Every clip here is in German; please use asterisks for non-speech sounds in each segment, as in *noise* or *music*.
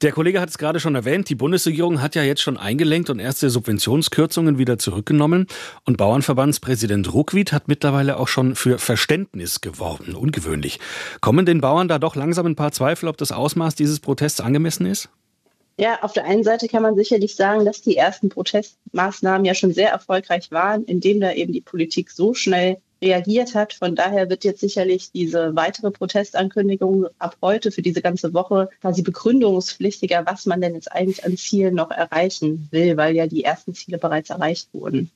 Der Kollege hat es gerade schon erwähnt, die Bundesregierung hat ja jetzt schon eingelenkt und erste Subventionskürzungen wieder zurückgenommen. Und Bauernverbandspräsident Ruckwied hat mittlerweile auch schon für Verständnis geworben. Ungewöhnlich. Kommen den Bauern da doch langsam ein paar Zweifel, ob das Ausmaß dieses Protests angemessen ist? Ja, auf der einen Seite kann man sicherlich sagen, dass die ersten Protestmaßnahmen ja schon sehr erfolgreich waren, indem da eben die Politik so schnell reagiert hat. Von daher wird jetzt sicherlich diese weitere Protestankündigung ab heute für diese ganze Woche quasi begründungspflichtiger, was man denn jetzt eigentlich an Zielen noch erreichen will, weil ja die ersten Ziele bereits erreicht wurden.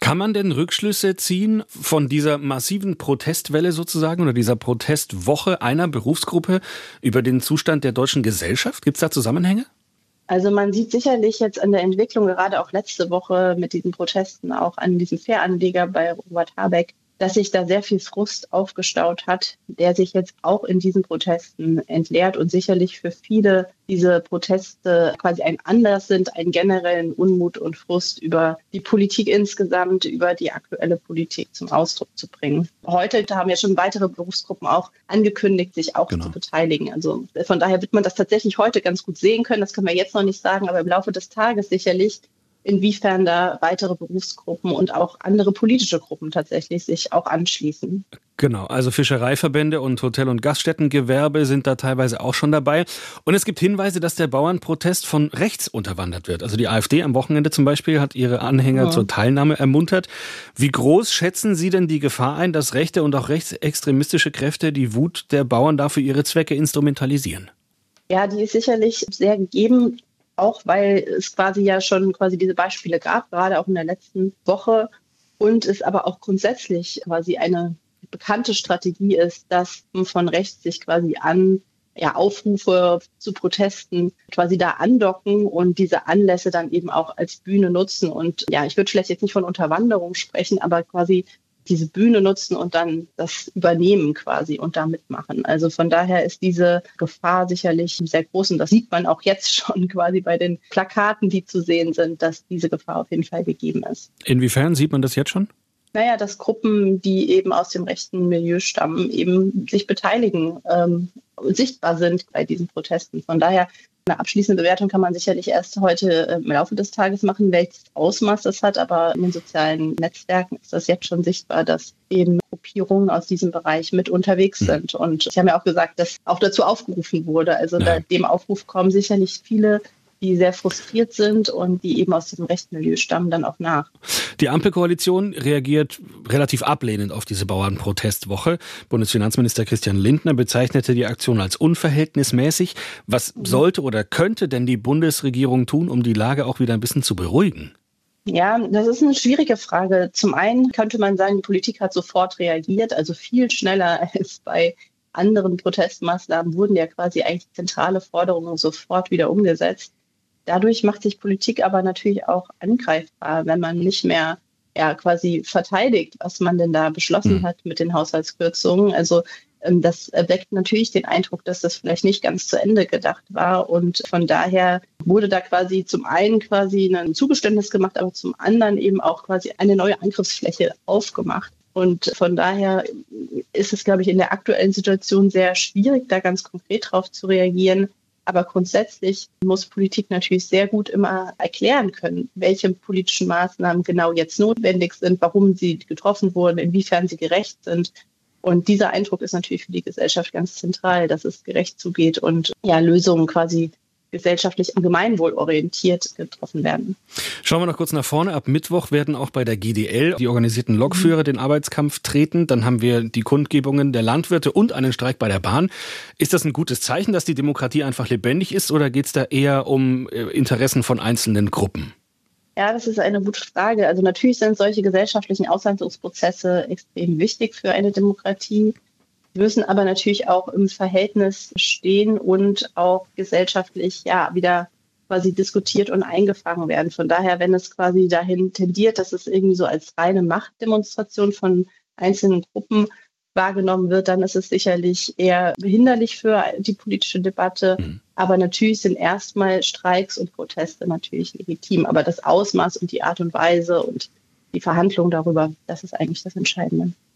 Kann man denn Rückschlüsse ziehen von dieser massiven Protestwelle sozusagen oder dieser Protestwoche einer Berufsgruppe über den Zustand der deutschen Gesellschaft? Gibt es da Zusammenhänge? Also man sieht sicherlich jetzt an der Entwicklung, gerade auch letzte Woche mit diesen Protesten, auch an diesem Fähranleger bei Robert Habeck, dass sich da sehr viel Frust aufgestaut hat, der sich jetzt auch in diesen Protesten entleert und sicherlich für viele diese Proteste quasi ein Anlass sind, einen generellen Unmut und Frust über die Politik insgesamt, über die aktuelle Politik zum Ausdruck zu bringen. Heute haben ja schon weitere Berufsgruppen auch angekündigt, sich auch genau. zu beteiligen. Also von daher wird man das tatsächlich heute ganz gut sehen können. Das können wir jetzt noch nicht sagen, aber im Laufe des Tages sicherlich inwiefern da weitere Berufsgruppen und auch andere politische Gruppen tatsächlich sich auch anschließen. Genau, also Fischereiverbände und Hotel- und Gaststättengewerbe sind da teilweise auch schon dabei. Und es gibt Hinweise, dass der Bauernprotest von rechts unterwandert wird. Also die AfD am Wochenende zum Beispiel hat ihre Anhänger ja. zur Teilnahme ermuntert. Wie groß schätzen Sie denn die Gefahr ein, dass rechte und auch rechtsextremistische Kräfte die Wut der Bauern dafür ihre Zwecke instrumentalisieren? Ja, die ist sicherlich sehr gegeben auch weil es quasi ja schon quasi diese Beispiele gab, gerade auch in der letzten Woche. Und es aber auch grundsätzlich quasi eine bekannte Strategie ist, dass von rechts sich quasi an ja, Aufrufe zu Protesten quasi da andocken und diese Anlässe dann eben auch als Bühne nutzen. Und ja, ich würde vielleicht jetzt nicht von Unterwanderung sprechen, aber quasi diese Bühne nutzen und dann das übernehmen quasi und da mitmachen. Also von daher ist diese Gefahr sicherlich sehr groß und das sieht man auch jetzt *laughs* schon quasi bei den Plakaten, die zu sehen sind, dass diese Gefahr auf jeden Fall gegeben ist. Inwiefern sieht man das jetzt schon? Naja, dass Gruppen, die eben aus dem rechten Milieu stammen, eben sich beteiligen, ähm, sichtbar sind bei diesen Protesten. Von daher eine abschließende Bewertung kann man sicherlich erst heute äh, im Laufe des Tages machen, welches Ausmaß das hat. Aber in den sozialen Netzwerken ist das jetzt schon sichtbar, dass eben Gruppierungen aus diesem Bereich mit unterwegs hm. sind. Und Sie haben ja auch gesagt, dass auch dazu aufgerufen wurde. Also ja. dem Aufruf kommen sicherlich viele die sehr frustriert sind und die eben aus diesem rechten Milieu stammen, dann auch nach. Die Ampelkoalition reagiert relativ ablehnend auf diese Bauernprotestwoche. Bundesfinanzminister Christian Lindner bezeichnete die Aktion als unverhältnismäßig. Was sollte oder könnte denn die Bundesregierung tun, um die Lage auch wieder ein bisschen zu beruhigen? Ja, das ist eine schwierige Frage. Zum einen könnte man sagen, die Politik hat sofort reagiert, also viel schneller *laughs* als bei anderen Protestmaßnahmen wurden ja quasi eigentlich zentrale Forderungen sofort wieder umgesetzt. Dadurch macht sich Politik aber natürlich auch angreifbar, wenn man nicht mehr ja, quasi verteidigt, was man denn da beschlossen mhm. hat mit den Haushaltskürzungen. Also ähm, das erweckt natürlich den Eindruck, dass das vielleicht nicht ganz zu Ende gedacht war. Und von daher wurde da quasi zum einen quasi ein Zugeständnis gemacht, aber zum anderen eben auch quasi eine neue Angriffsfläche aufgemacht. Und von daher ist es, glaube ich, in der aktuellen Situation sehr schwierig, da ganz konkret drauf zu reagieren. Aber grundsätzlich muss Politik natürlich sehr gut immer erklären können, welche politischen Maßnahmen genau jetzt notwendig sind, warum sie getroffen wurden, inwiefern sie gerecht sind. Und dieser Eindruck ist natürlich für die Gesellschaft ganz zentral, dass es gerecht zugeht und ja, Lösungen quasi gesellschaftlich am Gemeinwohl orientiert getroffen werden. Schauen wir noch kurz nach vorne. Ab Mittwoch werden auch bei der GDL die organisierten Lokführer den Arbeitskampf treten. Dann haben wir die Kundgebungen der Landwirte und einen Streik bei der Bahn. Ist das ein gutes Zeichen, dass die Demokratie einfach lebendig ist oder geht es da eher um äh, Interessen von einzelnen Gruppen? Ja, das ist eine gute Frage. Also natürlich sind solche gesellschaftlichen Aushandlungsprozesse extrem wichtig für eine Demokratie müssen aber natürlich auch im Verhältnis stehen und auch gesellschaftlich ja wieder quasi diskutiert und eingefangen werden. Von daher, wenn es quasi dahin tendiert, dass es irgendwie so als reine Machtdemonstration von einzelnen Gruppen wahrgenommen wird, dann ist es sicherlich eher behinderlich für die politische Debatte. Mhm. Aber natürlich sind erstmal Streiks und Proteste natürlich legitim. Aber das Ausmaß und die Art und Weise und die Verhandlungen darüber, das ist eigentlich das Entscheidende.